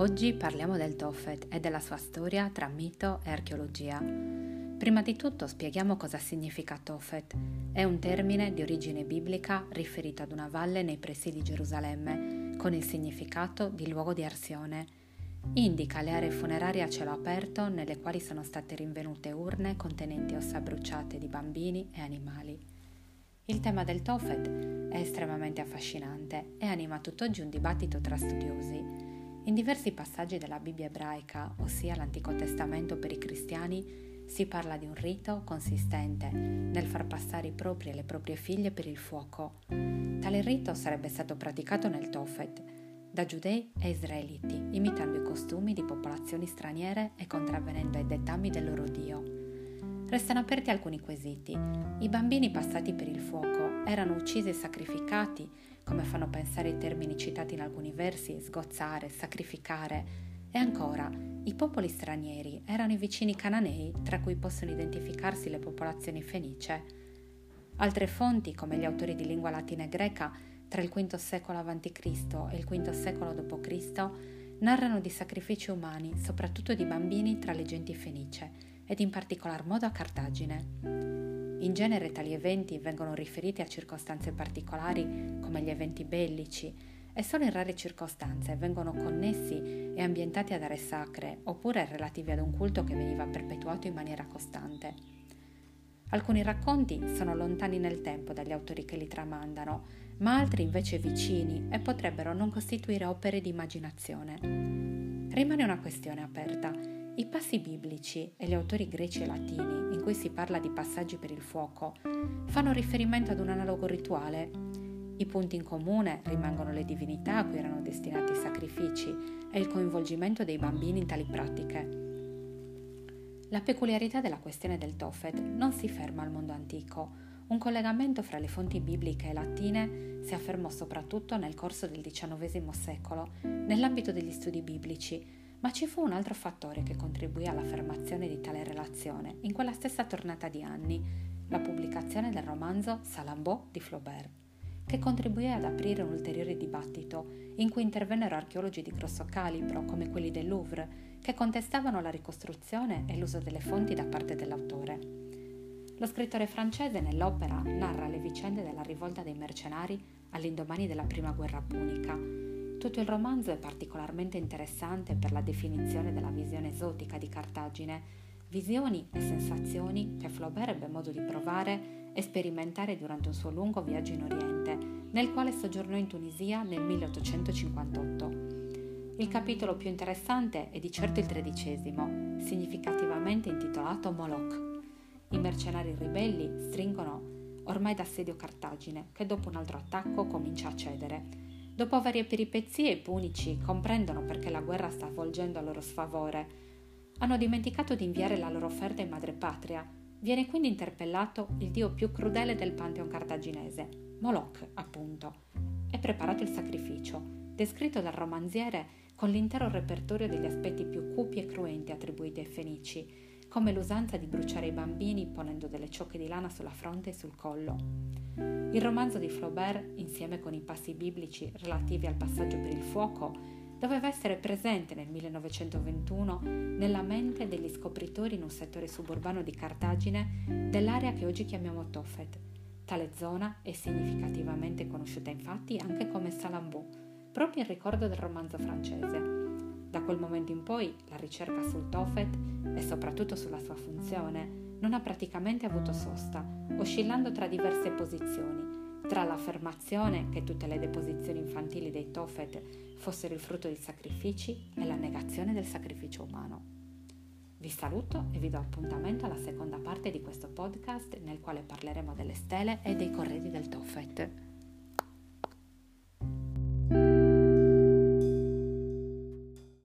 Oggi parliamo del Tophet e della sua storia tra mito e archeologia. Prima di tutto spieghiamo cosa significa Tophet. È un termine di origine biblica riferito ad una valle nei pressi di Gerusalemme, con il significato di luogo di arsione. Indica le aree funerarie a cielo aperto nelle quali sono state rinvenute urne contenenti ossa bruciate di bambini e animali. Il tema del Tophet è estremamente affascinante e anima tutt'oggi un dibattito tra studiosi. In diversi passaggi della Bibbia ebraica, ossia l'Antico Testamento per i cristiani, si parla di un rito consistente nel far passare i propri e le proprie figlie per il fuoco. Tale rito sarebbe stato praticato nel Tophet da giudei e israeliti, imitando i costumi di popolazioni straniere e contravvenendo ai dettami del loro Dio. Restano aperti alcuni quesiti. I bambini passati per il fuoco erano uccisi e sacrificati, come fanno pensare i termini citati in alcuni versi, sgozzare, sacrificare. E ancora, i popoli stranieri erano i vicini cananei, tra cui possono identificarsi le popolazioni fenice. Altre fonti, come gli autori di lingua latina e greca, tra il V secolo a.C. e il V secolo d.C., narrano di sacrifici umani, soprattutto di bambini, tra le genti fenice ed in particolar modo a Cartagine. In genere tali eventi vengono riferiti a circostanze particolari come gli eventi bellici e solo in rare circostanze vengono connessi e ambientati ad aree sacre oppure relativi ad un culto che veniva perpetuato in maniera costante. Alcuni racconti sono lontani nel tempo dagli autori che li tramandano, ma altri invece vicini e potrebbero non costituire opere di immaginazione. Rimane una questione aperta i passi biblici e gli autori greci e latini, in cui si parla di passaggi per il fuoco, fanno riferimento ad un analogo rituale. I punti in comune rimangono le divinità a cui erano destinati i sacrifici e il coinvolgimento dei bambini in tali pratiche. La peculiarità della questione del Tophet non si ferma al mondo antico. Un collegamento fra le fonti bibliche e latine si affermò soprattutto nel corso del XIX secolo, nell'ambito degli studi biblici, ma ci fu un altro fattore che contribuì all'affermazione di tale relazione in quella stessa tornata di anni, la pubblicazione del romanzo Salambò di Flaubert, che contribuì ad aprire un ulteriore dibattito in cui intervennero archeologi di grosso calibro come quelli del Louvre, che contestavano la ricostruzione e l'uso delle fonti da parte dell'autore. Lo scrittore francese nell'opera narra le vicende della rivolta dei mercenari all'indomani della prima guerra punica tutto il romanzo è particolarmente interessante per la definizione della visione esotica di Cartagine, visioni e sensazioni che Flaubert ebbe modo di provare e sperimentare durante un suo lungo viaggio in Oriente, nel quale soggiornò in Tunisia nel 1858. Il capitolo più interessante è di certo il tredicesimo, significativamente intitolato Moloch. I mercenari ribelli stringono ormai d'assedio Cartagine, che dopo un altro attacco comincia a cedere Dopo varie peripezie, i punici comprendono perché la guerra sta avvolgendo a loro sfavore. Hanno dimenticato di inviare la loro offerta in madrepatria. Viene quindi interpellato il dio più crudele del pantheon cartaginese, Moloch, appunto. È preparato il sacrificio, descritto dal romanziere con l'intero repertorio degli aspetti più cupi e cruenti attribuiti ai fenici, come l'usanza di bruciare i bambini ponendo delle ciocche di lana sulla fronte e sul collo. Il romanzo di Flaubert, insieme con i passi biblici relativi al passaggio per il fuoco, doveva essere presente nel 1921 nella mente degli scopritori in un settore suburbano di Cartagine dell'area che oggi chiamiamo Tophet. Tale zona è significativamente conosciuta infatti anche come Salambou, proprio in ricordo del romanzo francese. Da quel momento in poi la ricerca sul Tophet e soprattutto sulla sua funzione non ha praticamente avuto sosta, oscillando tra diverse posizioni, tra l'affermazione che tutte le deposizioni infantili dei Tophet fossero il frutto di sacrifici e la negazione del sacrificio umano. Vi saluto e vi do appuntamento alla seconda parte di questo podcast nel quale parleremo delle stele e dei corredi del Tophet.